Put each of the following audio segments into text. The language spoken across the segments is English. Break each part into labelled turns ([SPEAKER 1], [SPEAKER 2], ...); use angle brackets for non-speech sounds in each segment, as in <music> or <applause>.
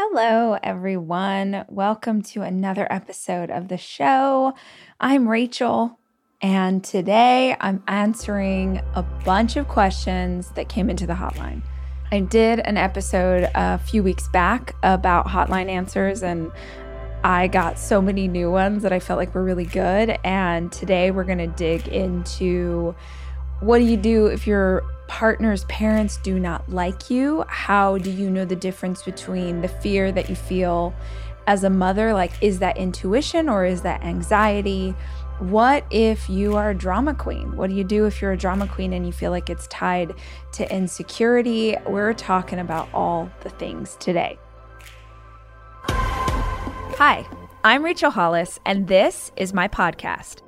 [SPEAKER 1] Hello, everyone. Welcome to another episode of the show. I'm Rachel, and today I'm answering a bunch of questions that came into the hotline. I did an episode a few weeks back about hotline answers, and I got so many new ones that I felt like were really good. And today we're going to dig into what do you do if your partner's parents do not like you? How do you know the difference between the fear that you feel as a mother? Like, is that intuition or is that anxiety? What if you are a drama queen? What do you do if you're a drama queen and you feel like it's tied to insecurity? We're talking about all the things today. Hi, I'm Rachel Hollis, and this is my podcast.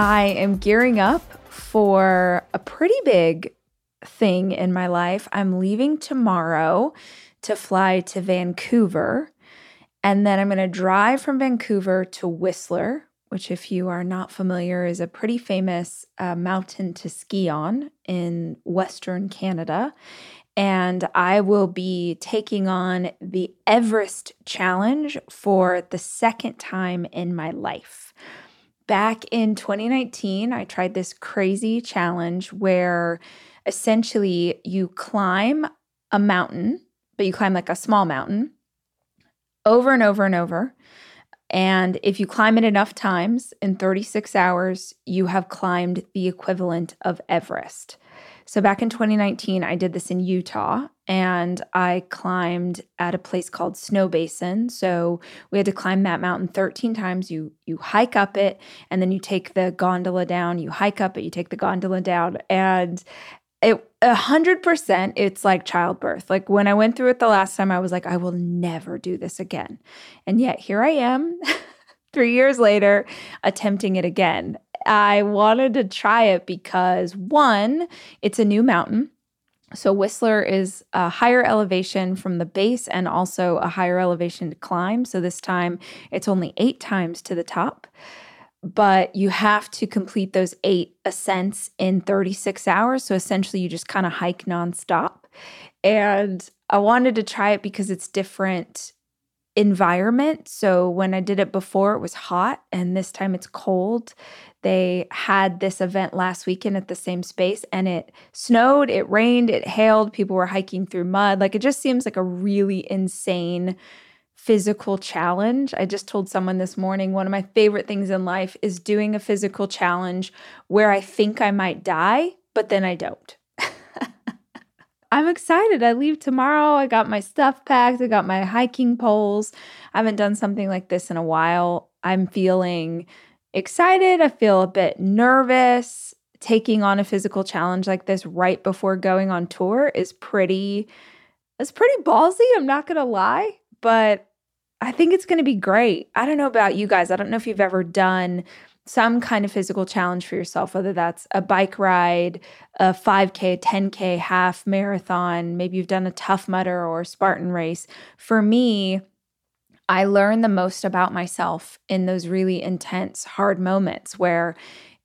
[SPEAKER 1] I am gearing up for a pretty big thing in my life. I'm leaving tomorrow to fly to Vancouver, and then I'm going to drive from Vancouver to Whistler, which, if you are not familiar, is a pretty famous uh, mountain to ski on in Western Canada and I will be taking on the Everest Challenge for the second time in my life. Back in 2019, I tried this crazy challenge where essentially you climb a mountain, but you climb like a small mountain over and over and over. And if you climb it enough times in 36 hours, you have climbed the equivalent of Everest. So back in 2019, I did this in Utah and I climbed at a place called Snowbasin. So we had to climb that mountain 13 times. You you hike up it and then you take the gondola down. You hike up it, you take the gondola down and it a hundred percent it's like childbirth like when i went through it the last time i was like i will never do this again and yet here i am <laughs> three years later attempting it again I wanted to try it because one, it's a new mountain. So Whistler is a higher elevation from the base and also a higher elevation to climb. So this time it's only eight times to the top. But you have to complete those eight ascents in 36 hours. So essentially, you just kind of hike nonstop. And I wanted to try it because it's different environment. So when I did it before, it was hot, and this time it's cold. They had this event last weekend at the same space and it snowed, it rained, it hailed, people were hiking through mud. Like it just seems like a really insane physical challenge. I just told someone this morning one of my favorite things in life is doing a physical challenge where I think I might die, but then I don't. I'm excited. I leave tomorrow. I got my stuff packed. I got my hiking poles. I haven't done something like this in a while. I'm feeling excited. I feel a bit nervous. Taking on a physical challenge like this right before going on tour is pretty it's pretty ballsy, I'm not going to lie, but I think it's going to be great. I don't know about you guys. I don't know if you've ever done some kind of physical challenge for yourself, whether that's a bike ride, a 5K, a 10K, half marathon, maybe you've done a Tough Mudder or Spartan race. For me, I learn the most about myself in those really intense, hard moments where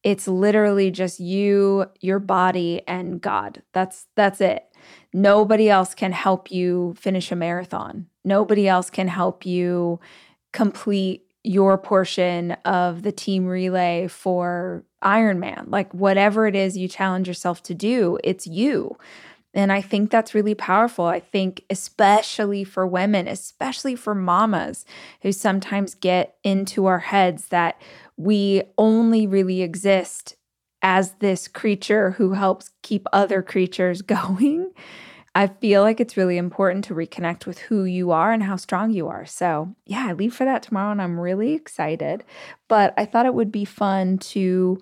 [SPEAKER 1] it's literally just you, your body, and God. That's that's it. Nobody else can help you finish a marathon. Nobody else can help you complete your portion of the team relay for Ironman. Like whatever it is you challenge yourself to do, it's you. And I think that's really powerful. I think, especially for women, especially for mamas who sometimes get into our heads that we only really exist as this creature who helps keep other creatures <laughs> going. I feel like it's really important to reconnect with who you are and how strong you are. So, yeah, I leave for that tomorrow and I'm really excited. But I thought it would be fun to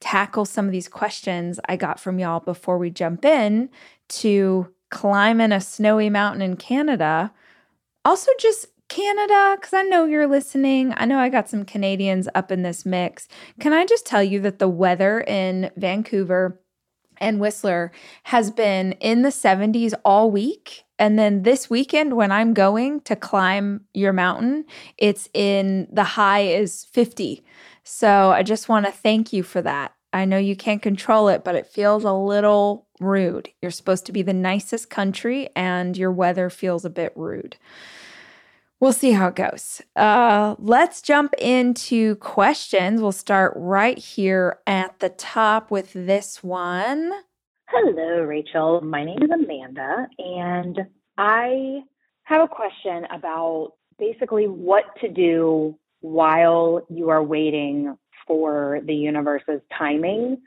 [SPEAKER 1] tackle some of these questions I got from y'all before we jump in to climbing a snowy mountain in Canada. Also, just Canada, because I know you're listening. I know I got some Canadians up in this mix. Can I just tell you that the weather in Vancouver and Whistler has been in the 70s all week? And then this weekend, when I'm going to climb your mountain, it's in the high is 50. So I just want to thank you for that. I know you can't control it, but it feels a little rude. You're supposed to be the nicest country, and your weather feels a bit rude. We'll see how it goes. Uh, let's jump into questions. We'll start right here at the top with this one.
[SPEAKER 2] Hello, Rachel. My name is Amanda, and I have a question about basically what to do while you are waiting for the universe's timing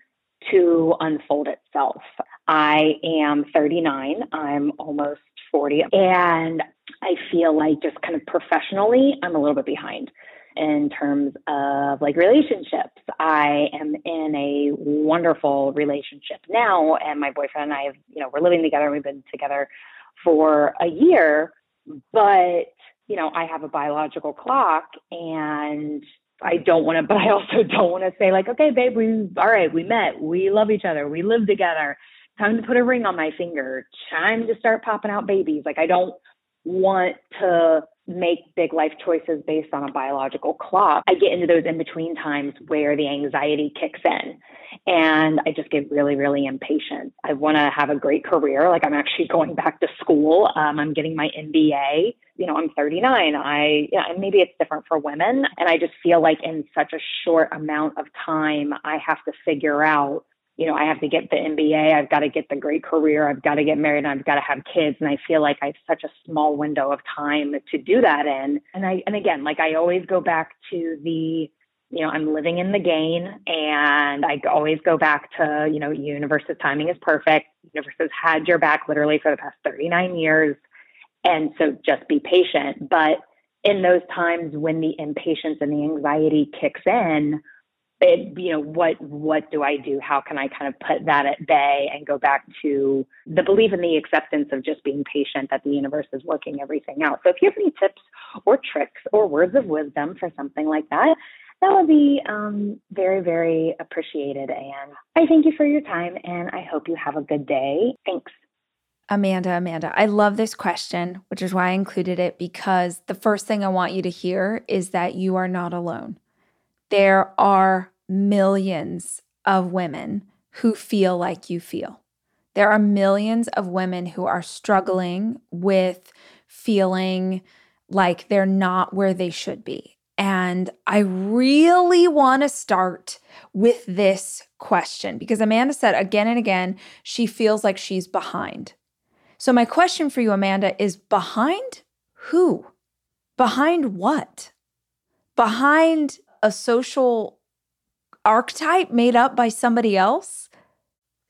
[SPEAKER 2] to unfold itself. I am 39, I'm almost 40, and I feel like just kind of professionally, I'm a little bit behind in terms of like relationships. I am in a wonderful relationship now, and my boyfriend and I have, you know, we're living together. We've been together for a year, but you know, I have a biological clock and I don't want to, <laughs> but I also don't want to say like, okay, babe, we, all right, we met, we love each other, we live together. Time to put a ring on my finger. Time to start popping out babies. Like I don't want to make big life choices based on a biological clock. I get into those in between times where the anxiety kicks in and I just get really, really impatient. I want to have a great career. Like I'm actually going back to school. Um, I'm getting my MBA. You know, I'm 39. I, yeah, maybe it's different for women. And I just feel like in such a short amount of time, I have to figure out you know, I have to get the MBA, I've got to get the great career, I've got to get married, and I've got to have kids. And I feel like I have such a small window of time to do that in. And I, and again, like I always go back to the, you know, I'm living in the gain and I always go back to, you know, universe's timing is perfect. Universe has had your back literally for the past 39 years. And so just be patient. But in those times when the impatience and the anxiety kicks in, it, you know what what do i do? How can i kind of put that at bay and go back to the belief and the acceptance of just being patient that the universe is working everything out? So if you have any tips or tricks or words of wisdom for something like that that would be um, very very appreciated. And i thank you for your time and i hope you have a good day. Thanks.
[SPEAKER 1] Amanda, Amanda, I love this question, which is why I included it because the first thing I want you to hear is that you are not alone. There are millions of women who feel like you feel. There are millions of women who are struggling with feeling like they're not where they should be. And I really want to start with this question because Amanda said again and again, she feels like she's behind. So, my question for you, Amanda, is behind who? Behind what? Behind a social archetype made up by somebody else.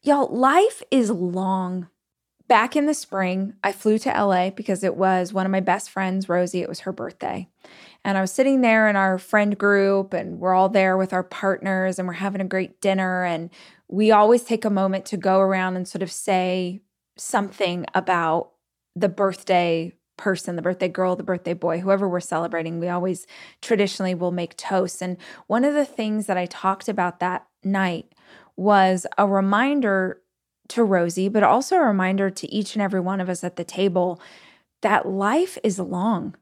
[SPEAKER 1] Y'all, life is long. Back in the spring, I flew to LA because it was one of my best friends, Rosie. It was her birthday. And I was sitting there in our friend group, and we're all there with our partners, and we're having a great dinner. And we always take a moment to go around and sort of say something about the birthday person, the birthday girl, the birthday boy, whoever we're celebrating, we always traditionally will make toasts. And one of the things that I talked about that night was a reminder to Rosie, but also a reminder to each and every one of us at the table that life is long.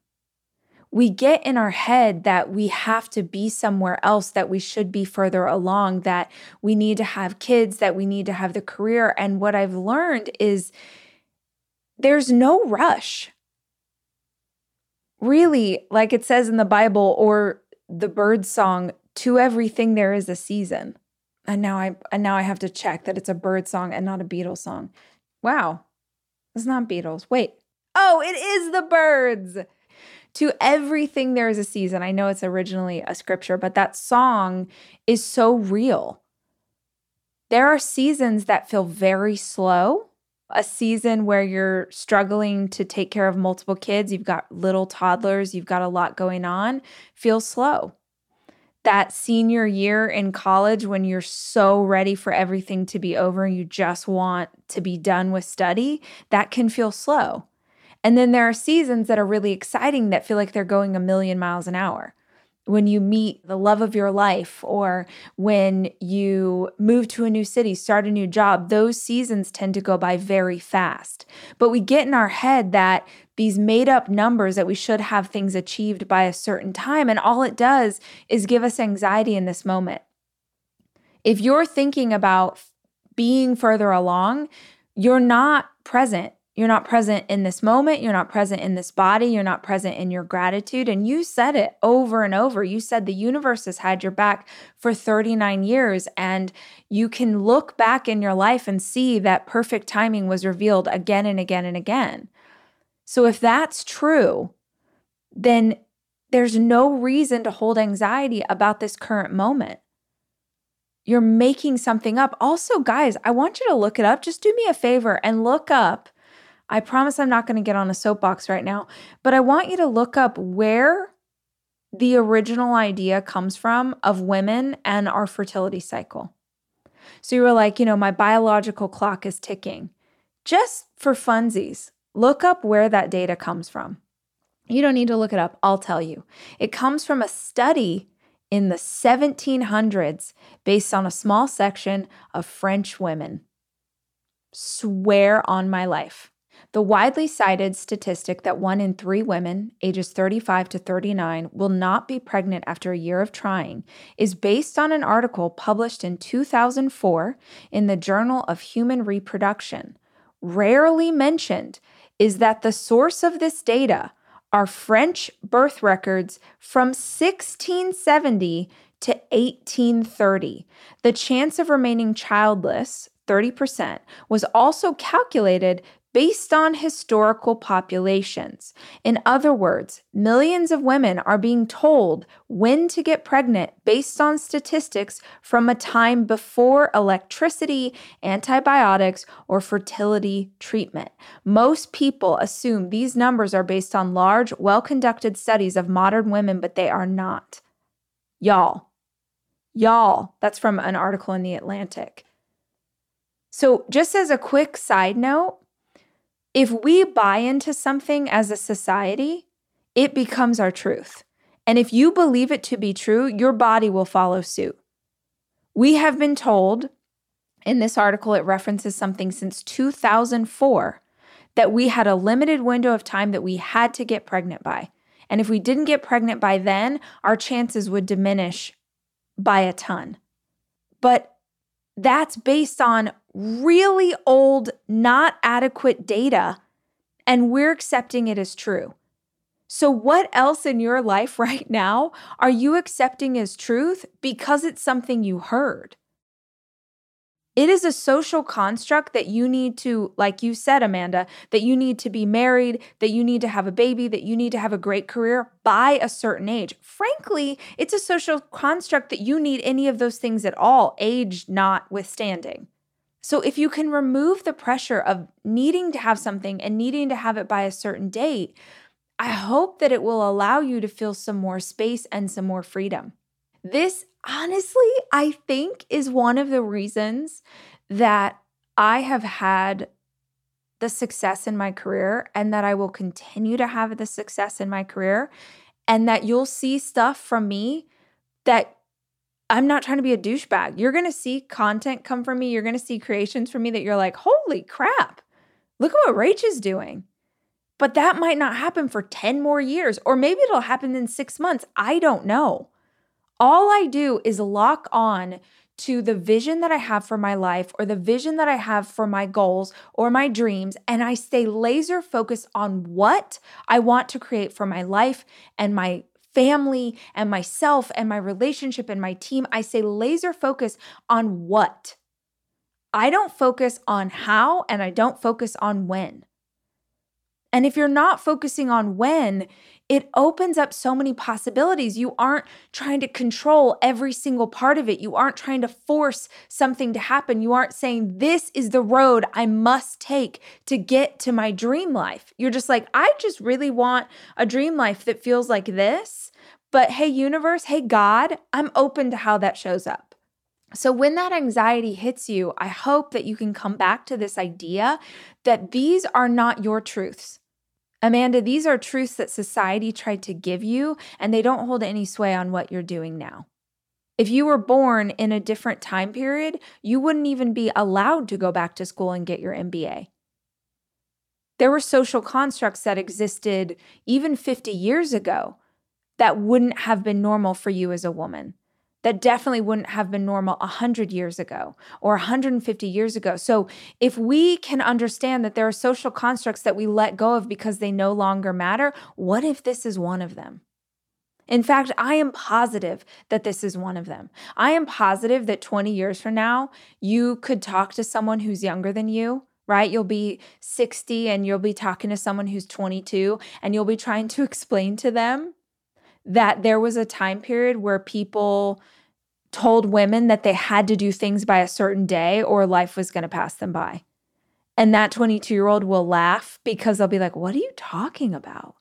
[SPEAKER 1] We get in our head that we have to be somewhere else, that we should be further along, that we need to have kids, that we need to have the career. And what I've learned is there's no rush really, like it says in the Bible or the Byrds song, to everything there is a season. And now I and now I have to check that it's a Byrds song and not a Beatles song. Wow. It's not Beatles. Wait. Oh, it is the Byrds. To everything there is a season. I know it's originally a scripture, but that song is so real. There are seasons that feel very slow a season where you're struggling to take care of multiple kids, you've got little toddlers, you've got a lot going on, feel slow. That senior year in college when you're so ready for everything to be over and you just want to be done with study, that can feel slow. And then there are seasons that are really exciting that feel like they're going a million miles an hour when you meet the love of your life or when you move to a new city, start a new job, those seasons tend to go by very fast. But we get in our head that these made up numbers that we should have things achieved by a certain time, and all it does is give us anxiety in this moment. If you're thinking about being further along, you're not present you're not present in this moment. You're not present in this body. You're not present in your gratitude. And you said it over and over. You said the universe has had your back for 39 years. And you can look back in your life and see that perfect timing was revealed again and again and again. So if that's true, then there's no reason to hold anxiety about this current moment. You're making something up. Also, guys, I want you to look it up. Just do me a favor and look up I promise I'm not going to get on a soapbox right now, but I want you to look up where the original idea comes from of women and our fertility cycle. So you were like, you know, my biological clock is ticking. Just for funsies, look up where that data comes from. You don't need to look it up, I'll tell you. It comes from a study in the 1700s based on a small section of French women. Swear on my life. The widely cited statistic that one in three women, ages 35 to 39, will not be pregnant after a year of trying is based on an article published in 2004 in the Journal of Human Reproduction. Rarely mentioned is that the source of this data are French birth records from 1670 to 1830. The chance of remaining childless, 30%, was also calculated based on historical populations. In other words, millions of women are being told when to get pregnant based on statistics from a time before electricity, antibiotics, or fertility treatment. Most people assume these numbers are based on large, well conducted studies of modern women, but they are not. Y'all, y'all, that's from an article in The Atlantic. So, just as a quick side note, if we buy into something as a society, it becomes our truth. And if you believe it to be true, your body will follow suit. We have been told in this article, it references something since 2004 that we had a limited window of time that we had to get pregnant by. And if we didn't get pregnant by then, our chances would diminish by a ton. But that's based on really old, not adequate data, and we're accepting it as true. So, what else in your life <laughs> right now are you accepting as truth because it's something you heard? It is a social construct that you need to, like you said, Amanda, that you need to be married, that you need to have a baby, that you need to have a great career by a certain age. Frankly, it's a social construct that you need any of those things at all, age notwithstanding. So, if you can remove the pressure of needing to have something and needing to have it by a certain date, I hope that it will allow you to feel some more space and some more freedom. This, honestly, I think is one of the reasons that I have had the success in my career and that I will continue to have the success in my career, and that you'll see stuff from me that I'm not trying to be a douchebag. You're going to see content come from me. You're going to see creations from me that you're like, holy crap, look at what Rach is doing. But that might not happen for 10 more years, or maybe it'll happen in six months. I don't know. All I do is lock on to the vision that I have for my life or the vision that I have for my goals or my dreams. And I stay laser focused on what I want to create for my life and my family and myself and my relationship and my team. I say laser focus on what. I don't focus on how and I don't focus on when. And if you're not focusing on when, it opens up so many possibilities. You aren't trying to control every single part of it. You aren't trying to force something to happen. You aren't saying, This is the road I must take to get to my dream life. You're just like, I just really want a dream life that feels like this. But hey, universe, hey, God, I'm open to how that shows up. So, when that anxiety hits you, I hope that you can come back to this idea that these are not your truths. Amanda, these are truths that society tried to give you, and they don't hold any sway on what you're doing now. If you were born in a different time period, you wouldn't even be allowed to go back to school and get your MBA. There were social constructs that existed even 50 years ago that wouldn't have been normal for you as a woman that definitely wouldn't have been normal 100 years ago or 150 years ago. So, if we can understand that there are social constructs that we let go of because they no longer matter, what if this is one of them? In fact, I am positive that this is one of them. I am positive that 20 years from now, you could talk to someone who's younger than you right? You'll be 60 and you'll be talking to someone who's 22 and you'll be trying to <laughs> explain to them that there was a time period where people told women that they had to do things by a certain day or life was going to pass them by. And that 22 year old will laugh because they'll be like, What are you talking about?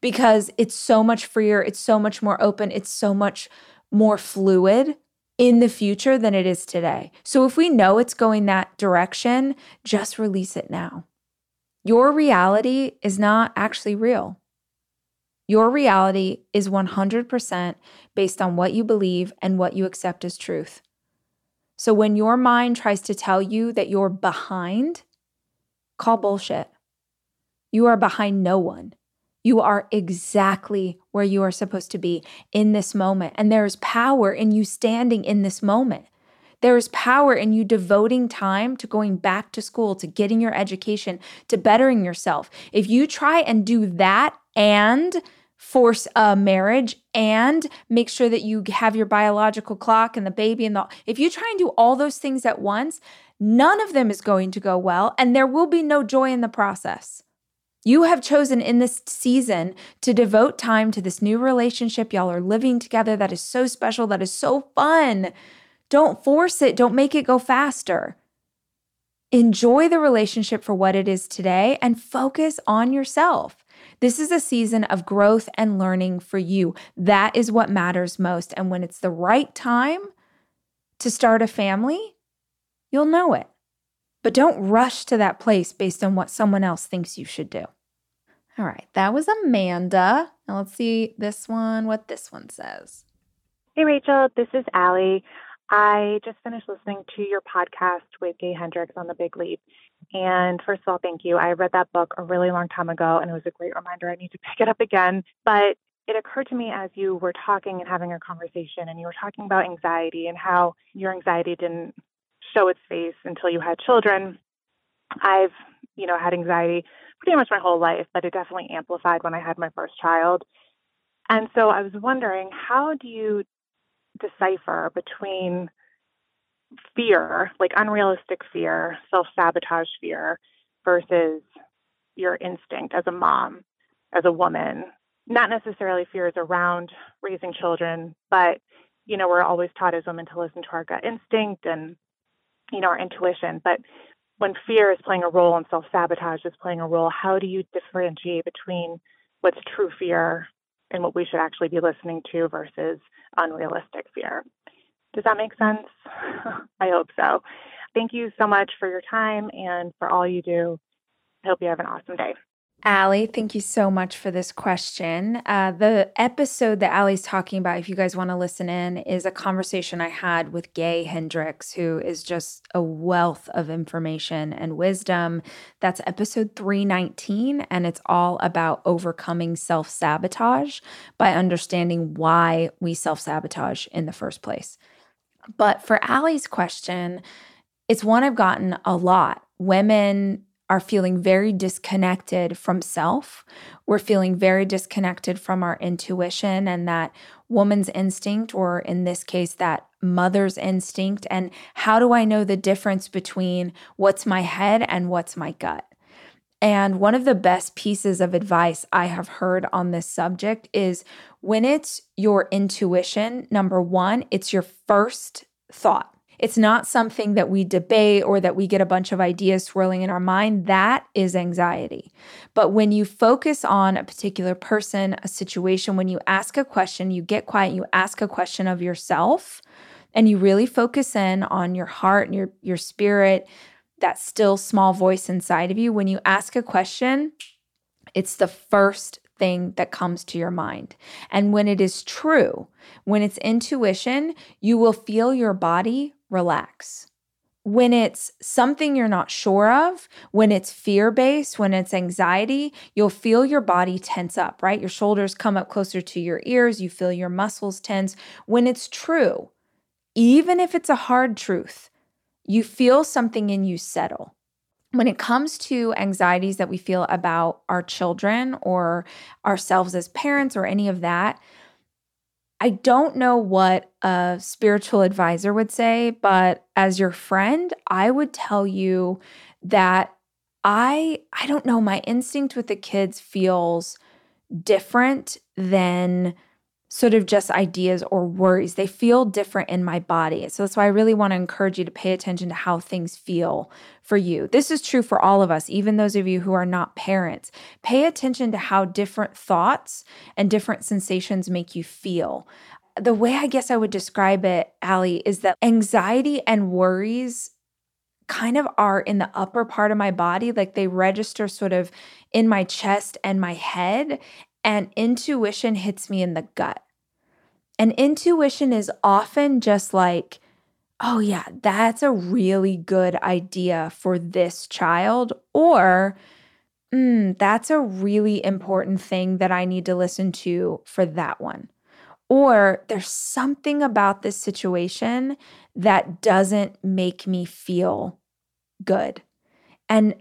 [SPEAKER 1] Because it's so much freer, it's so much more open, it's so much more fluid in the future than it is today. So if we know it's going that direction, just release it now. Your reality is not actually real. Your reality is 100% based on what you believe and what you accept as truth. So when your mind tries to tell you that you're behind, call bullshit. You are behind no one. You are exactly where you are supposed to be in this moment. And there is power in you standing in this moment. There is power in you devoting time to going back to school, to getting your education, to bettering yourself. If you try and do that and force a marriage and make sure that you have your biological clock and the baby and the if you try and do all those things at once none of them is going to go well and there will be no joy in the process. You have chosen in this season to devote time to this new relationship. Y'all are living together. That is so special. That is so fun. Don't force it. Don't make it go faster. Enjoy the relationship for what it is today and focus on yourself this is a season of growth and learning for you. That is what matters most. And when it's the right time to start a family, you'll know it. But don't rush to that place based on what someone else thinks you should do. All right, that was Amanda. Now let's see this one, what this one says.
[SPEAKER 3] Hey, Rachel, this is Allie. I just finished listening to your podcast with Gay Hendricks on the Big Leap. And first of all, thank you. I read that book a really long time ago, and it was a great reminder I need to pick it up again. But it occurred to me as you were talking and having a conversation, and you were talking about anxiety and how your anxiety didn't show its face until you had children. I've, you know, had anxiety pretty much my whole life, but it definitely amplified when I had my first child. And so I was wondering, how do you decipher between fear, like unrealistic fear, self sabotage fear, versus your instinct as a mom, as a woman. Not necessarily fears around raising children, but you know, we're always taught as women to listen to our gut instinct and you know, our intuition. But when fear is playing a role and self sabotage is playing a role, how do you differentiate between what's true fear and what we should actually be listening to versus unrealistic fear. Does that make sense? <laughs> I hope so. Thank you so much for your time and for all you do. I hope you have an awesome day.
[SPEAKER 1] Allie, thank you so much for this question. Uh, the episode that Allie's talking about, if you guys want to listen in, is a conversation I had with Gay Hendricks, who is just a wealth of information and wisdom. That's episode 319, and it's all about overcoming self sabotage by understanding why we self sabotage in the first place. But for Allie's question, it's one I've gotten a lot. Women are feeling very disconnected from self. We're feeling very disconnected from our intuition and that woman's instinct, or in this case, that mother's instinct. And how do I know the difference between what's my head and what's my gut? And one of the best pieces of advice I have heard on this subject is when it's your intuition, number one, it's your first thought. It's not something that we debate or that we get a bunch of ideas swirling in our mind. That is anxiety. But when you focus on a particular person, a situation, when you ask a question, you get quiet, you ask a question of yourself, and you really focus in on your heart and your, your spirit, that still small voice inside of you. When you ask a question, it's the first thing that comes to your mind. And when it is true, when it's intuition, you will feel your body relax. When it's something you're not sure of, when it's fear based, when it's anxiety, you'll feel your body tense up, right? Your shoulders come up closer to your ears, you feel your muscles tense. When it's true, even if it's a hard truth, you feel something in you settle. When it comes to anxieties that we feel about our children or ourselves as parents or any of that, I don't know what a spiritual advisor would say, but as your friend, I would tell you that I I don't know, my instinct with the kids feels different than sort of just ideas or worries. They feel different in my body. So that's why I really want to encourage you to pay attention to how things feel for you. This is true for all of us, even those of you who are not parents. Pay attention to how different thoughts and different sensations make you feel. The way I guess I would describe it, Allie, is that anxiety and worries kind of are in the upper part of my body, like they register sort of in my chest and my head, and intuition hits me in the gut. And intuition is often just like, oh, yeah, that's a really good idea for this child, or mm, that's a really important thing that I need to listen to for that one. Or there's something about this situation that doesn't make me feel good. And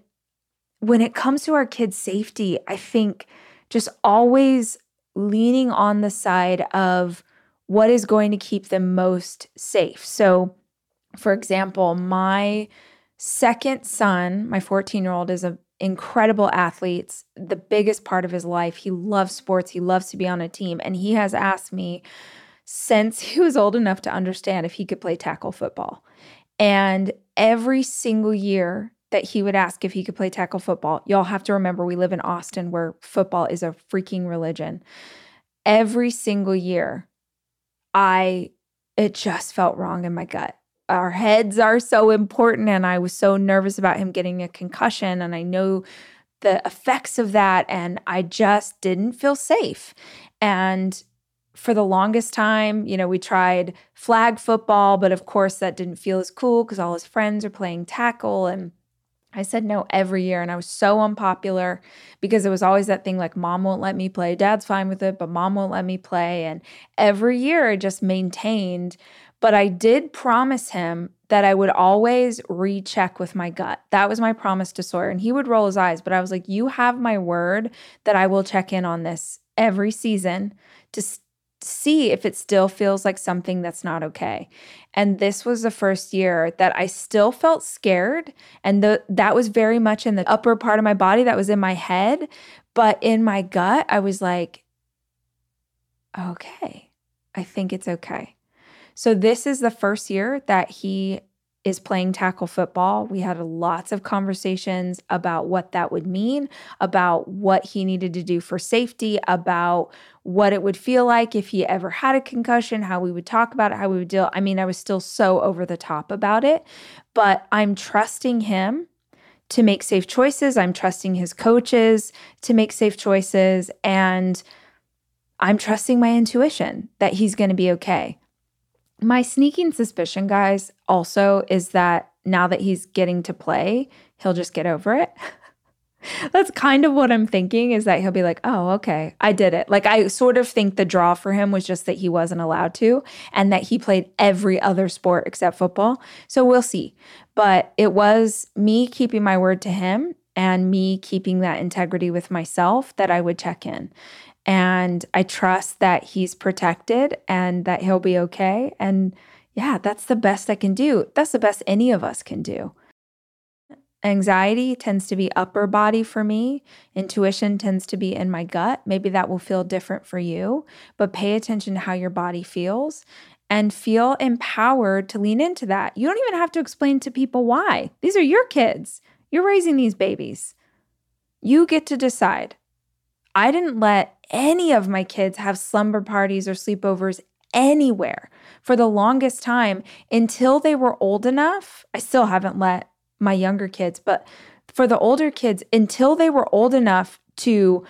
[SPEAKER 1] when it comes to our kids' safety, I think just always leaning on the side of what is going to keep them most safe. So, for example, my second son, my 14 year old, is an incredible athlete, it's the biggest part of his life. He loves sports, he loves to be on a team. And he has asked me since <laughs> he was old enough to understand if he could play tackle football. And every single year that he would ask if he could play tackle football, y'all have to remember we live in Austin where football is a freaking religion. Every single year, I it just felt wrong in my gut. Our heads are so important and I was so nervous about him getting a concussion and I know the effects of that and I just didn't feel safe. And for the longest time, you know, we tried flag football, but of course that didn't feel as cool because all his friends are playing tackle and I said no every year and I was so unpopular because it was always that thing like mom won't let me play, dad's fine with it, but mom won't let me play. And every year I just maintained. But I did promise him that I would always recheck with my gut. That was my promise to Sawyer. And he would roll his eyes, but I was like, You have my word that I will check in on this every season to see if it still feels like something that's not okay. And this was the first year that I still felt scared. And the, that was very much in the upper part of my body, that was in my head. But in my gut, I was like, okay, I think it's okay. So this is the first year that he is playing tackle football. We had lots of conversations about what that would mean, about what he needed to do for safety, about what it would feel like if he ever had a concussion, how we would talk about it, how we would deal. I mean, I was still so over the top about it, but I'm trusting him to make safe choices. I'm trusting his coaches to make safe choices. And I'm trusting my intuition that he's going to be okay. My sneaking suspicion, guys, also is that now that he's getting to play, he'll just get over it. <laughs> That's kind of what I'm thinking is that he'll be like, oh, okay, I did it. Like, I sort of think the draw for him was just that he wasn't allowed to and that he played every other sport except football. So we'll see. But it was me keeping my word to him and me keeping that integrity with myself that I would check in. And I trust that he's protected and that he'll be okay. And yeah, that's the best I can do. That's the best any of us can do. Anxiety tends to be upper body for me. Intuition tends to be in my gut. Maybe that will feel different for you, but pay attention to how your body feels and feel empowered to lean into that. You don't even have to explain to people why. These are your kids. You're raising these babies. You get to decide. I didn't let any of my kids have slumber parties or sleepovers anywhere for the longest time until they were old enough. I still haven't let my younger kids, but for the older kids, until they were old enough to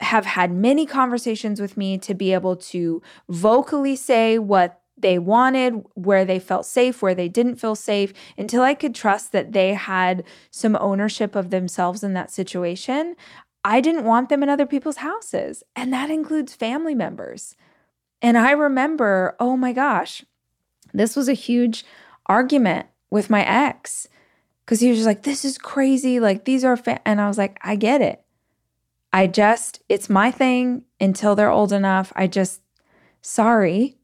[SPEAKER 1] have had many conversations with me to be able to vocally say what they wanted, where they felt safe, where they didn't feel safe, until I could trust that they had some ownership of themselves in that situation. I didn't want them in other people's houses, and that includes family members. And I remember, oh my gosh, this was a huge argument with my ex because he was just like, this is crazy. Like, these are, fa-. and I was like, I get it. I just, it's my thing until they're old enough. I just, sorry.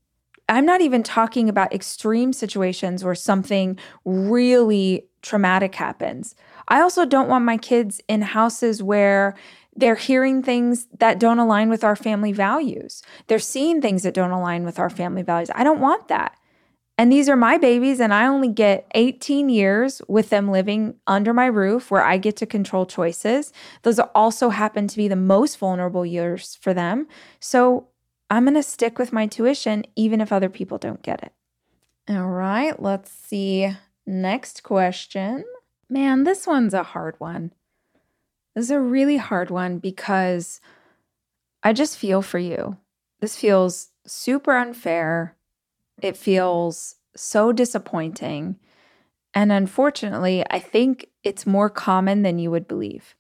[SPEAKER 1] I'm not even talking about extreme situations where something really traumatic happens. I also don't want my kids in houses where they're hearing things that don't align with our family values. They're seeing things that don't align with our family values. I don't want that. And these are my babies, and I only get 18 years with them living under my roof where I get to control choices. Those also happen to be the most vulnerable years for them. So I'm going to stick with my tuition, even if other people don't get it. All right, let's see. Next question. Man, this one's a hard one. This is a really hard one because I just feel for you. This feels super unfair it feels so disappointing. And unfortunately, I think it's more common than you would believe.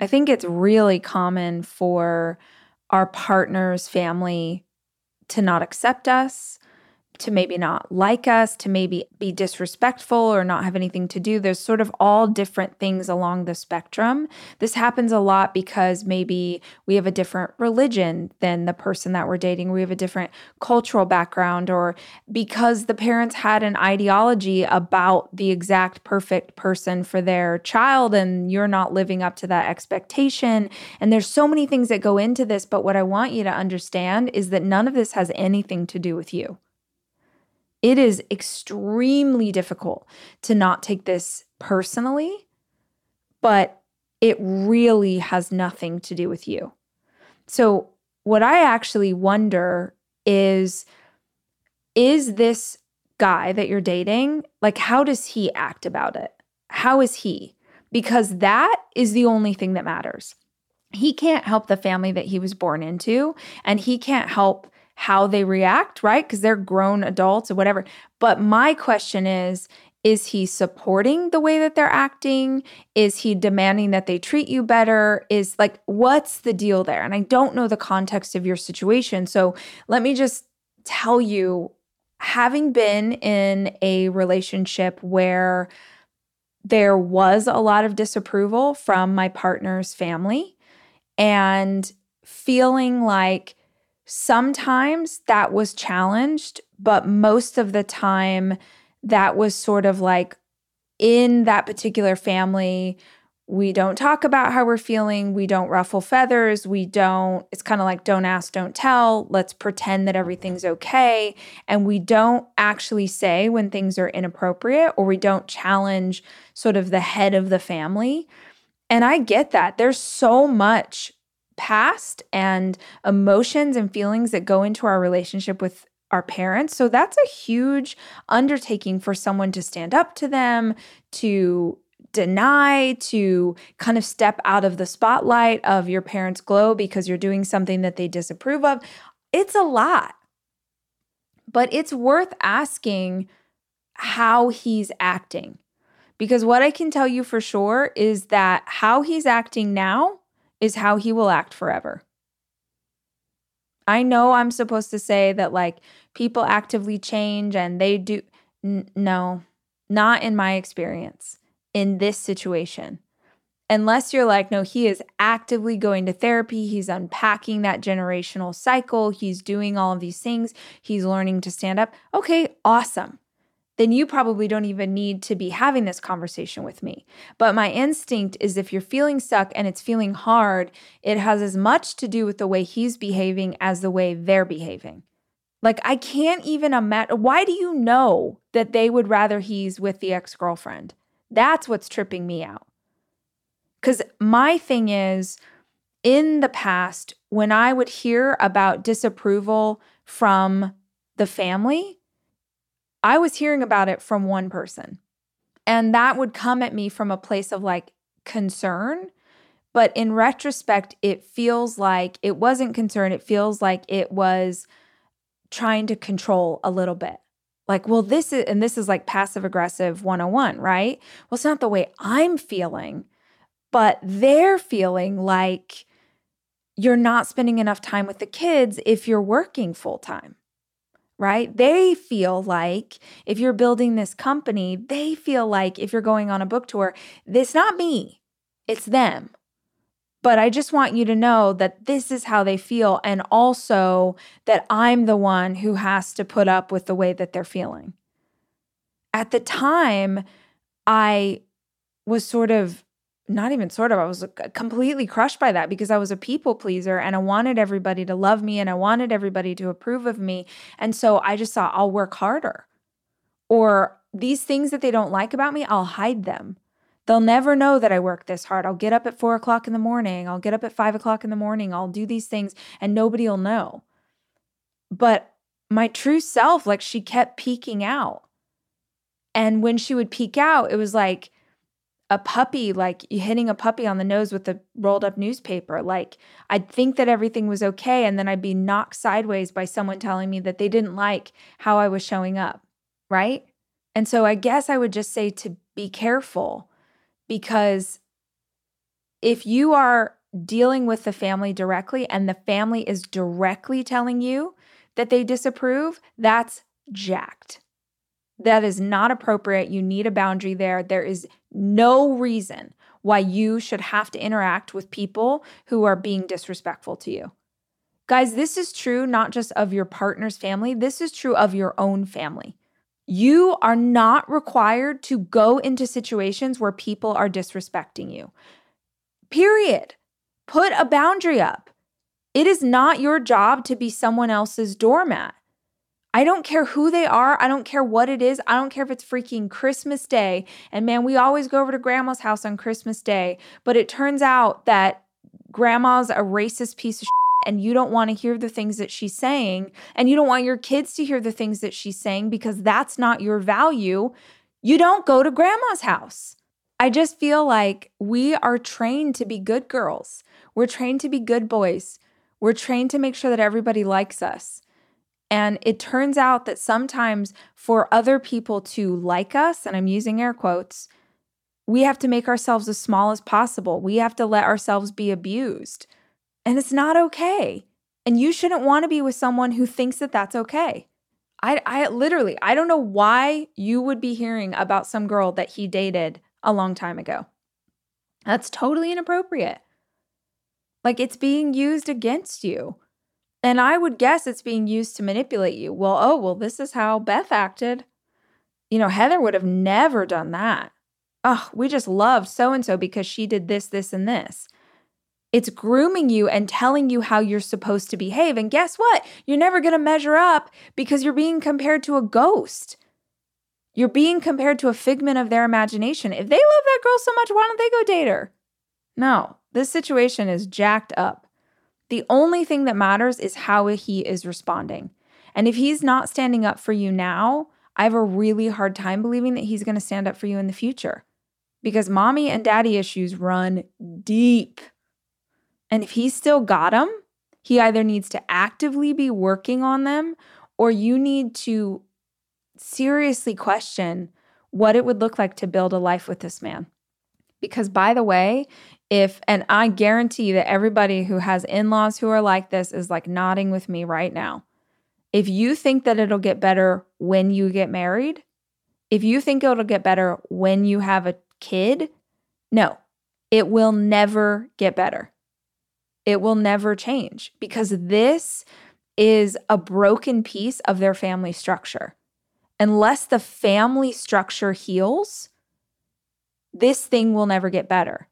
[SPEAKER 1] I think it's really common for our partner's family to not accept us, to maybe not like us, to maybe be disrespectful or not have anything to do. There's sort of all different things along the spectrum. This happens a lot because maybe we have a different religion than the person that we're dating, we have a different cultural background, or because the parents had an ideology about the exact perfect person for their child and you're not living up to that expectation. And there's so many things that go into this, but what I want you to understand is that none of this has anything to do with you. It is extremely difficult to not take this personally, but it really has nothing to do with you. So, what I actually wonder is is this guy that you're dating, like, how does he act about it? How is he? Because that is the only thing that matters. He can't help the family that he was born into, and he can't help how they react, right? Because they're grown adults or whatever. But my question is is he supporting the way that they're acting? Is he demanding that they treat you better? Is like, what's the deal there? And I don't know the context of your situation. So let me just tell you having been in a relationship where there was a lot of disapproval from my partner's family and feeling like Sometimes that was challenged, but most of the time that was sort of like in that particular family, we don't talk about how we're feeling. We don't ruffle feathers. We don't, it's kind of like don't ask, don't tell. Let's pretend that everything's okay. And we don't actually say when things are inappropriate or we don't challenge sort of the head of the family. And I get that. There's so much past and emotions and feelings that go into our relationship with our parents. So that's a huge undertaking for someone to stand up to them, to deny, to kind of step out of the spotlight of your parents' glow because you're doing something that they disapprove of. It's a lot. But it's worth asking how he's acting. Because what I can tell you for sure is that how he's acting now is how he will act forever. I know I'm supposed to say that like people actively change and they do. N- no, not in my experience in this situation. Unless you're like, no, he is actively going to therapy. He's unpacking that generational cycle. He's doing all of these things. He's learning to stand up. Okay, awesome. Then you probably don't even need to be having this conversation with me. But my instinct is if you're feeling stuck and it's feeling hard, it has as much to do with the way he's behaving as the way they're behaving. Like, I can't even imagine. Why do you know that they would rather he's with the ex girlfriend? That's what's tripping me out. Because my thing is, in the past, when I would hear about disapproval from the family, I was hearing about it from one person. And that would come at me from a place of like concern. But in retrospect, it feels like it wasn't concern. It feels like it was trying to control a little bit. Like, well, this is, and this is like passive aggressive 101, right? Well, it's not the way I'm feeling, but they're feeling like you're not spending enough time with the kids if you're working full time right? They feel like if you're building this company, they feel like if you're going on a book tour, it's not me, it's them. But I just want you to know that this is how they feel, and also that I'm the one who has to put up with the way that they're feeling. At the time, I was sort of not even sort of, I was uh, completely crushed by that because I was a people pleaser and I wanted everybody to love me and I wanted everybody to approve of me. And so I just thought, I'll work harder. Or these things that they don't like about me, I'll hide them. They'll never know that I work this hard. I'll get up at four o'clock in the morning. I'll get up at five o'clock in the morning. I'll do these things and nobody will know. But my true self, like she kept peeking out. And when she would peek out, it was like, a puppy, like hitting a puppy on the nose with a rolled up newspaper. Like I'd think that everything was okay. And then I'd be knocked sideways by someone telling me that they didn't like how I was showing up. Right. And so I guess I would just say to be careful because if you are dealing with the family directly and the family is directly telling you that they disapprove, that's jacked. That is not appropriate. You need a boundary there. There is no reason why you should have to interact with people who are being disrespectful to you. Guys, this is true not just of your partner's family, this is true of your own family. You are not required to go into situations where people are disrespecting you. Period. Put a boundary up. It is not your job to be someone else's doormat. I don't care who they are. I don't care what it is. I don't care if it's freaking Christmas Day. And man, we always go over to grandma's house on Christmas Day. But it turns out that grandma's a racist piece of and you don't want to hear the things that she's saying. And you don't want your kids to hear the things that she's saying because that's not your value. You don't go to grandma's house. I just feel like we are trained to be good girls. We're trained to be good boys. We're trained to make sure that everybody likes us. And it turns out that sometimes for other people to like us, and I'm using air quotes, we have to make ourselves as small as possible. We have to let ourselves be abused. And it's not okay. And you shouldn't want to be with someone who thinks that that's okay. I, I literally, I don't know why you would be hearing about some girl that he dated a long time ago. That's totally inappropriate. Like it's being used against you. And I would guess it's being used to manipulate you. Well, oh, well, this is how Beth acted. You know, Heather would have never done that. Oh, we just loved so and so because she did this, this, and this. It's grooming you and telling you how you're supposed to behave. And guess what? You're never going to measure up because you're being compared to a ghost. You're being compared to a figment of their imagination. If they love that girl so much, why don't they go date her? No, this situation is jacked up. The only thing that matters is how he is responding. And if he's not standing up for you now, I have a really hard time believing that he's going to stand up for you in the future because mommy and daddy issues run deep. And if he's still got them, he either needs to actively be working on them or you need to seriously question what it would look like to build a life with this man. Because, by the way, if and I guarantee that everybody who has in-laws who are like this is like nodding with me right now. If you think that it'll get better when you get married, if you think it'll get better when you have a kid, no. It will never get better. It will never change because this is a broken piece of their family structure. unless the family structure heals, this thing will never get better.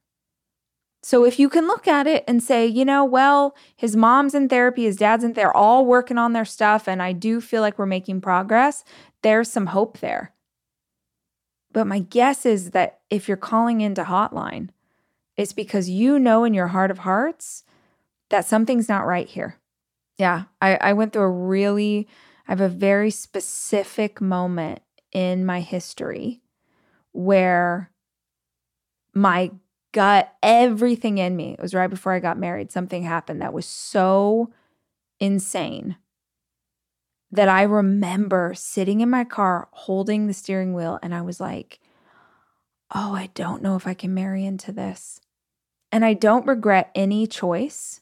[SPEAKER 1] So if you can look at it and say, you know, well, his mom's in therapy, his dad's in they're all working on their stuff, and I do feel like we're making progress, there's some hope there. But my guess is that if you're calling into hotline, it's because you know in your heart of hearts that something's not right here. Yeah, I, I went through a really, I have a very specific moment in my history where my gut, everything in me, it was right before I got married, something happened that was so insane that I remember sitting in my car holding the steering wheel and I was like, oh, I don't know if I can marry into this. And I don't regret any choice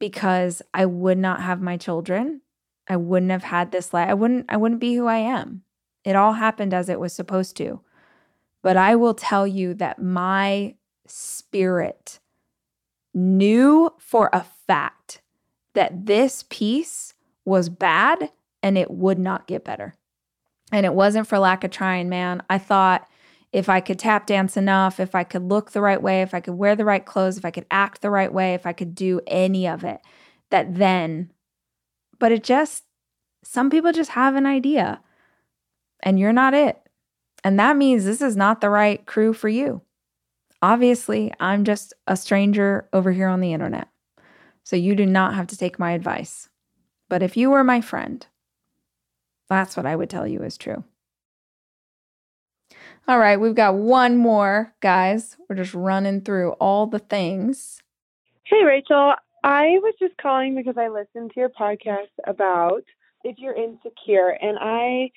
[SPEAKER 1] because I would not have my children. I wouldn't have had this life. I wouldn't I wouldn't be who I am. It all happened as it was supposed to. But I will tell you that my spirit knew for a fact that this piece was bad and it would not get better. And it wasn't for lack of trying, man. I thought if I could tap dance enough, if I could look the right way, if I could wear the right clothes, if I could act the right way, if I could do any of it, that then, but it just, some people just have an idea and you're not it. And that means this is not the right crew for you. Obviously, I'm just a stranger over here on the internet. So you do not have to take my advice. But if you were my friend, that's what I would tell you is true. All right, we've got one more, guys. We're just running through all the things.
[SPEAKER 4] Hey, Rachel. I was just calling because I listened to your podcast about if you're insecure, and I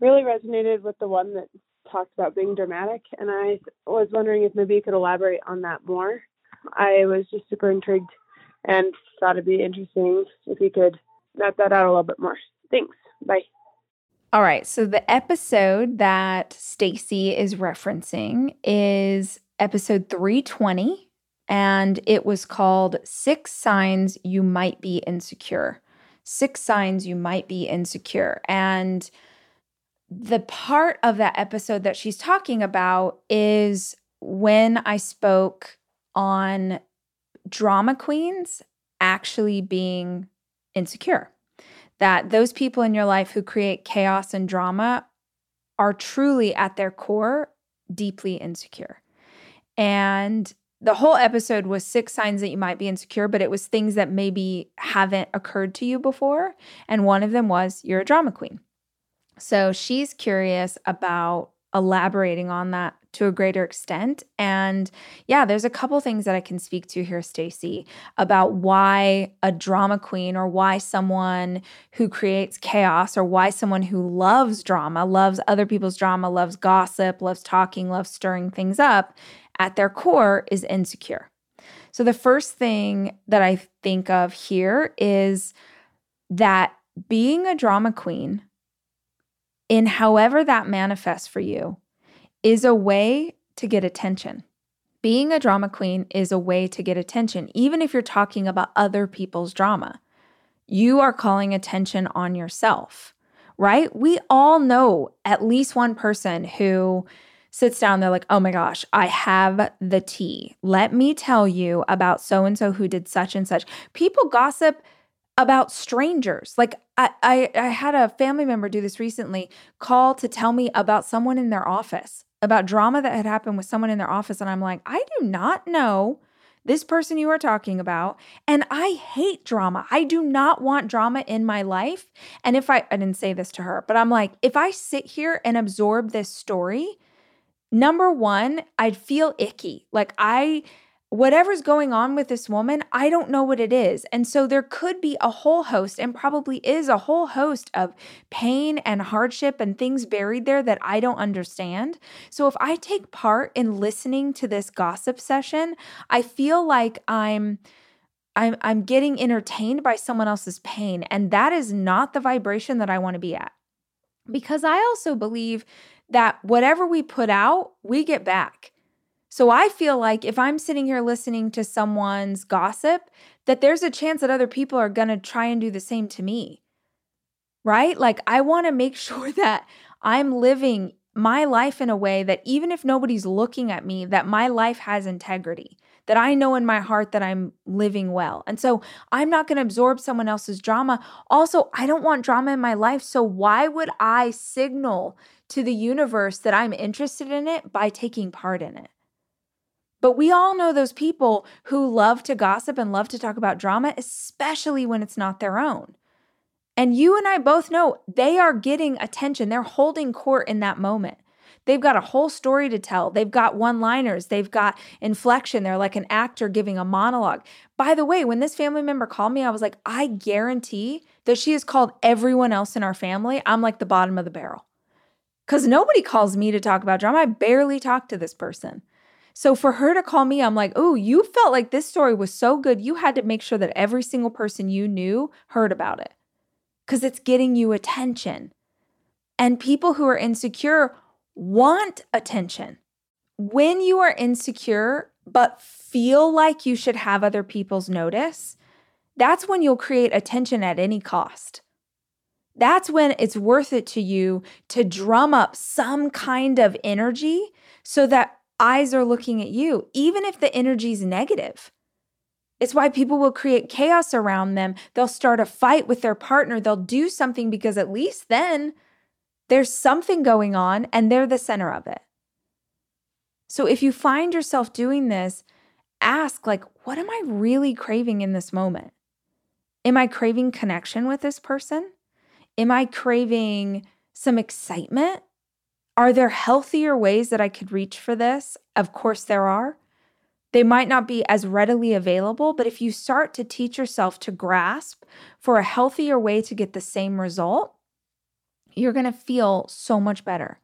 [SPEAKER 4] really resonated with the one that talked about being dramatic, and I was wondering if maybe you could elaborate on that more. I was just super intrigued and thought it'd be interesting if you could map that out a little bit more. Thanks. Bye.
[SPEAKER 1] All right. So the episode that Stacy is referencing is episode 320 and it was called Six Signs You Might Be Insecure. Six Signs You Might Be Insecure. And the part of that episode that she's talking about is when I spoke on drama queens actually being insecure that those people in your life who create chaos and drama are truly at their core deeply insecure. And the whole episode was six signs that you might be insecure, but it was things that maybe haven't occurred to you before. And one of them was you're a drama queen. So she's curious about elaborating on that to a greater extent. And yeah, there's a couple things that I can speak to here, Stacy, about why a drama queen or why someone who creates chaos or why someone who loves drama, loves other people's drama, loves gossip, loves talking, loves stirring things up, at their core is insecure. So the first thing that I think of here is that being a drama queen in however that manifests for you is a way to get attention. Being a drama queen is a way to get attention, even if you're talking about other people's drama. You are calling attention on yourself, right? We all know at least one person who sits down, they're like, oh my gosh, I have the tea. Let me tell you about so and so who did such and such. People gossip about strangers. Like I, I, I had a family member do this recently, call to tell me about someone in their office about drama that had happened with someone in their office. And I'm like, I do not know this person you are talking about. And I hate drama. I do not want drama in my life. And if I, I didn't say this to her, but I'm like, if I sit here and absorb this story, number one, I'd feel icky. Like I, whatever's going on with this woman, I don't know what it is. And so there could be a whole host, and probably is a whole host of pain and hardship and things buried there that I don't understand. So if I take part in listening to this gossip session, I feel like I'm. I'm, I'm getting entertained by someone else's pain. And that is not the vibration that I want to be at. Because I also believe that whatever we put out, we get back. So I feel like if I'm sitting here listening to someone's gossip, that there's a chance that other people are going to try and do the same to me. right? Like, I want to make <laughs> sure that I'm living my life in a way that even if nobody's looking at me, that my life has integrity, that I know in my heart that I'm living well. And so I'm not going to absorb someone else's drama. Also, I don't want drama in my life. So why would I signal to the universe that I'm interested in it by taking part in it? But we all know those people who love to gossip and love to talk about drama, especially when it's not their own. And you and I both know they are getting attention. They're holding court in that moment. They've got a whole story to tell. They've got one liners. They've got inflection. They're like an actor giving a monologue. By the way, when this family member called me, I was like, I guarantee that she has called everyone else in our family. I'm like the bottom of the barrel. Because nobody calls me to talk about drama. I barely talk to this person. So for her to call me, I'm like, oh, you felt like this story was so good. You had to make sure that every single person you knew heard about it because it's getting you attention. And people who are insecure want attention. When you are insecure, but feel like you should have other people's notice, that's when you'll create attention at any cost. That's when it's worth it to you to drum up some kind of energy so that eyes are looking at you, even if the energy is negative. It's why people will create chaos around them. They'll start a fight with their partner. They'll do something because at least then there's something going on and they're the center of it. So if you find yourself doing this, ask like what am I really craving in this moment? Am I craving connection with this person? Am I craving some excitement? Are there healthier ways that I could reach for this? Of course there are. They might not be as readily available, but if you start to teach yourself to grasp for a healthier way to get the same result, you're going to feel so much better.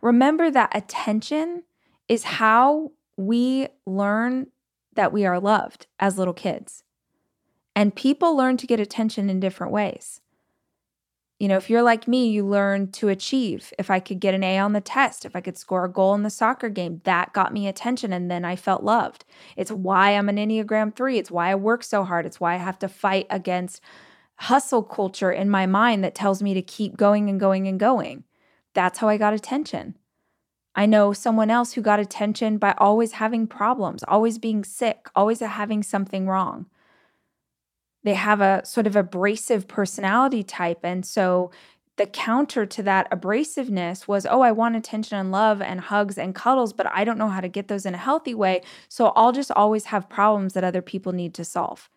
[SPEAKER 1] Remember that attention is how we learn that we are loved as little kids. And people learn to get attention in different ways. You know, if you're like me, you learn to achieve. If I could get an A on the test, if I could score a goal in the soccer game, that got me attention and then I felt loved. It's why I'm an Enneagram 3. It's why I work so hard. It's why I have to fight against hustle culture in my mind that tells me to keep going and going and going. That's how I got attention. I know someone else who got attention by always having problems, always being sick, always having something wrong they have a sort of abrasive personality type. And so the counter to that abrasiveness was, oh, I want attention and love and hugs and cuddles, but I don't know how to get those in a healthy way. So I'll just always have problems that other people need to solve.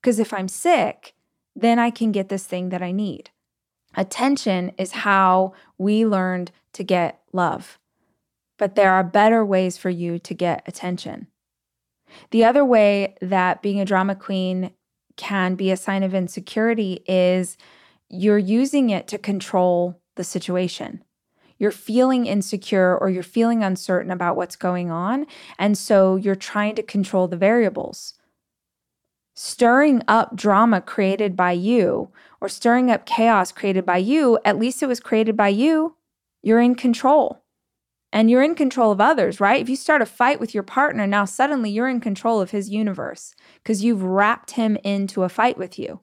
[SPEAKER 1] Because if I'm sick, then I can get this thing that I need. Attention is how we learned to get love. But there are better ways for you to get attention. The other way that being a drama queen can be a sign of insecurity is you're using it to control the situation. You're feeling insecure or you're feeling uncertain about what's going on. And so you're trying to control the variables. Stirring up drama created by you or stirring up chaos created by you, at least it was created by you. You're in control and you're in control of others, right? If you start a fight with your partner, now suddenly you're in control of his universe because you've wrapped him into a fight with you.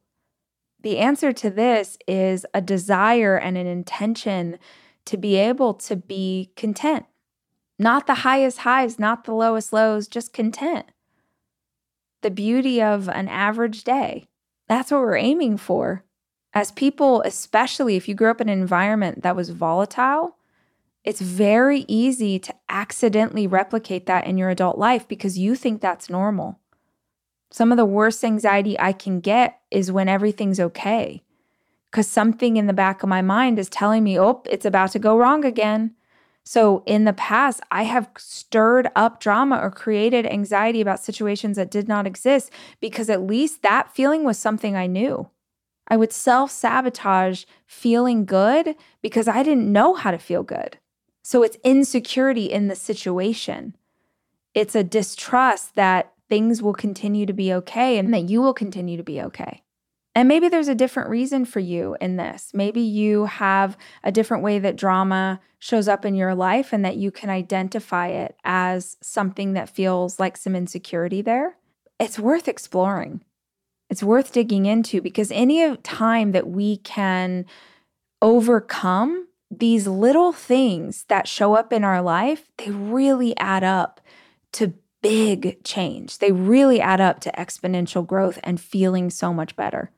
[SPEAKER 1] The answer to this is a desire and an intention to be able to be content. Not the highest highs, not the lowest lows, just content. The beauty of an average day. That's what we're aiming for. As people, especially if you grew up in an environment that was volatile, it's very easy to accidentally replicate that in your adult life because you think that's normal. Some of the worst anxiety I can get is when everything's okay. Because something in the back of my mind is telling me, oh, it's about to go wrong again. So in the past, I have stirred up drama or created anxiety about situations that did not exist because at least that feeling was something I knew. I would self sabotage feeling good because I didn't know how to feel good. So it's insecurity in the situation. It's a distrust that things will continue to be okay and that you will continue to be okay. And maybe there's a different reason for you in this. Maybe you have a different way that drama shows up in your life and that you can identify it as something that feels like some insecurity there. It's worth exploring. It's worth digging into because any time that we can overcome these little things that show up in our life, they really add up to big change. They really add up to exponential growth and feeling so much better.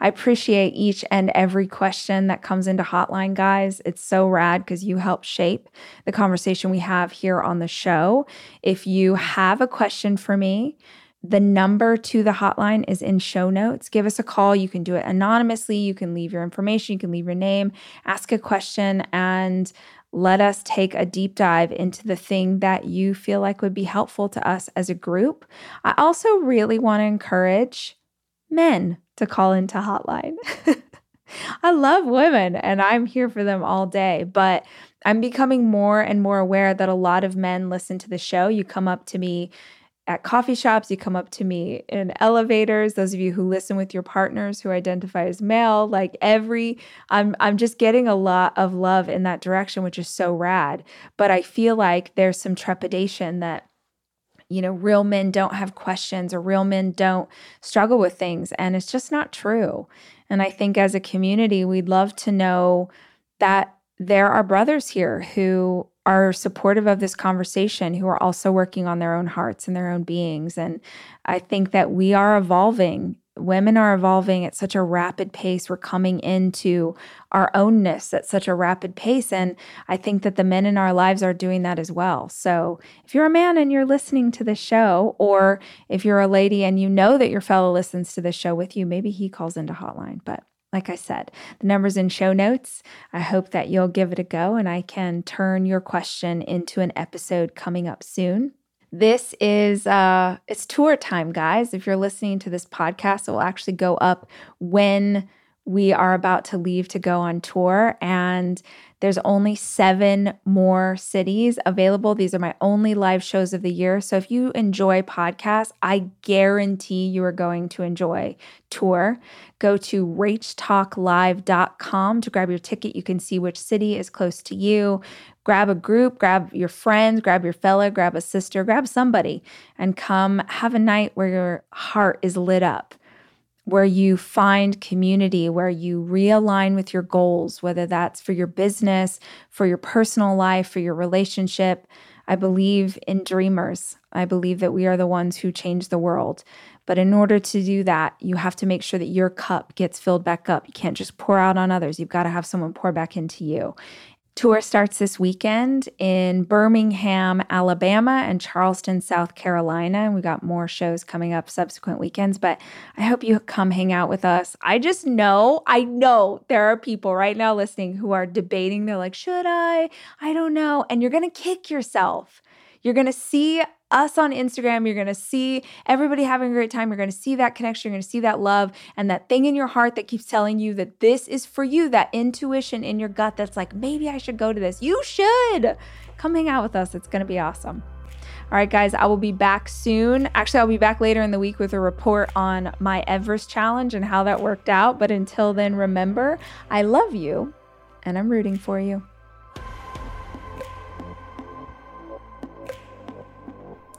[SPEAKER 1] I appreciate each and every question that comes into Hotline, guys. It's so rad because you help shape the conversation we have here on the show. If you have a question for me, the number to the hotline is in show notes. Give us a call. You can do it anonymously. You can leave your information. You can leave your name, ask a question, and let us take a deep dive into the thing that you feel like would be helpful to us as a group. I also really want to encourage men to call into hotline. <laughs> I love women and I'm here for them all day, but I'm becoming more and more aware that a lot of men listen to the show. You come up to me at coffee shops, you come up to me in elevators, those of you who listen with your partners who identify as male, like every I'm I'm just getting a lot of love in that direction, which is so rad. But I feel like there's some trepidation that you know, real men don't have questions or real men don't struggle with things. And it's just not true. And I think as a community, we'd love to know that there are brothers here who are supportive of this conversation, who are also working on their own hearts and their own beings. And I think that we are evolving women are evolving at such a rapid pace. We're coming into our ownness at such a rapid pace. And I think that the men in our lives are doing that as well. So if you're a man and you're listening to the show, or if you're a lady and you know that your fellow listens to the show with you, maybe he calls into hotline. But like I said, the number's in show notes. I hope that you'll give it a go and I can turn your question into an episode coming up soon. This is uh it's tour time, guys. If you're listening to this podcast, it will actually go up when we are about to leave to go on tour and there's only seven more cities available. These are my only live shows of the year. So if you enjoy podcasts, I guarantee you are going to enjoy tour. Go to rachtalklive.com to grab your ticket. You can see which city is close to you grab a group, grab your friends, grab your fella, grab a sister, grab somebody, and come have a night where your heart is lit up, where you find community, where you realign with your goals, whether that's for your business, for your personal life, for your relationship. I believe in dreamers. I believe that we are the ones who change the world. But in order to do that, you have to make sure that your cup gets filled back up. You can't just pour out on others. You've got to have someone pour back into you. Tour starts this weekend in Birmingham, Alabama, and Charleston, South Carolina. And we got more shows coming up subsequent weekends, but I hope you come hang out with us. I just know, I know there are people right now listening who are debating. They're like, should I? I don't know. And you're going to kick yourself. You're going to see us on Instagram. You're going to see everybody having a great time. You're going to see that connection. You're going to see that love and that thing in your heart that keeps telling you that this is for you, that intuition in your gut that's like, maybe I should go to this. You should come hang out with us. It's going to be awesome. All right, guys, I will be back soon. Actually, I'll be back later in the week with a report on my Everest challenge and how that worked out. But until then, remember, I love you and I'm rooting for you.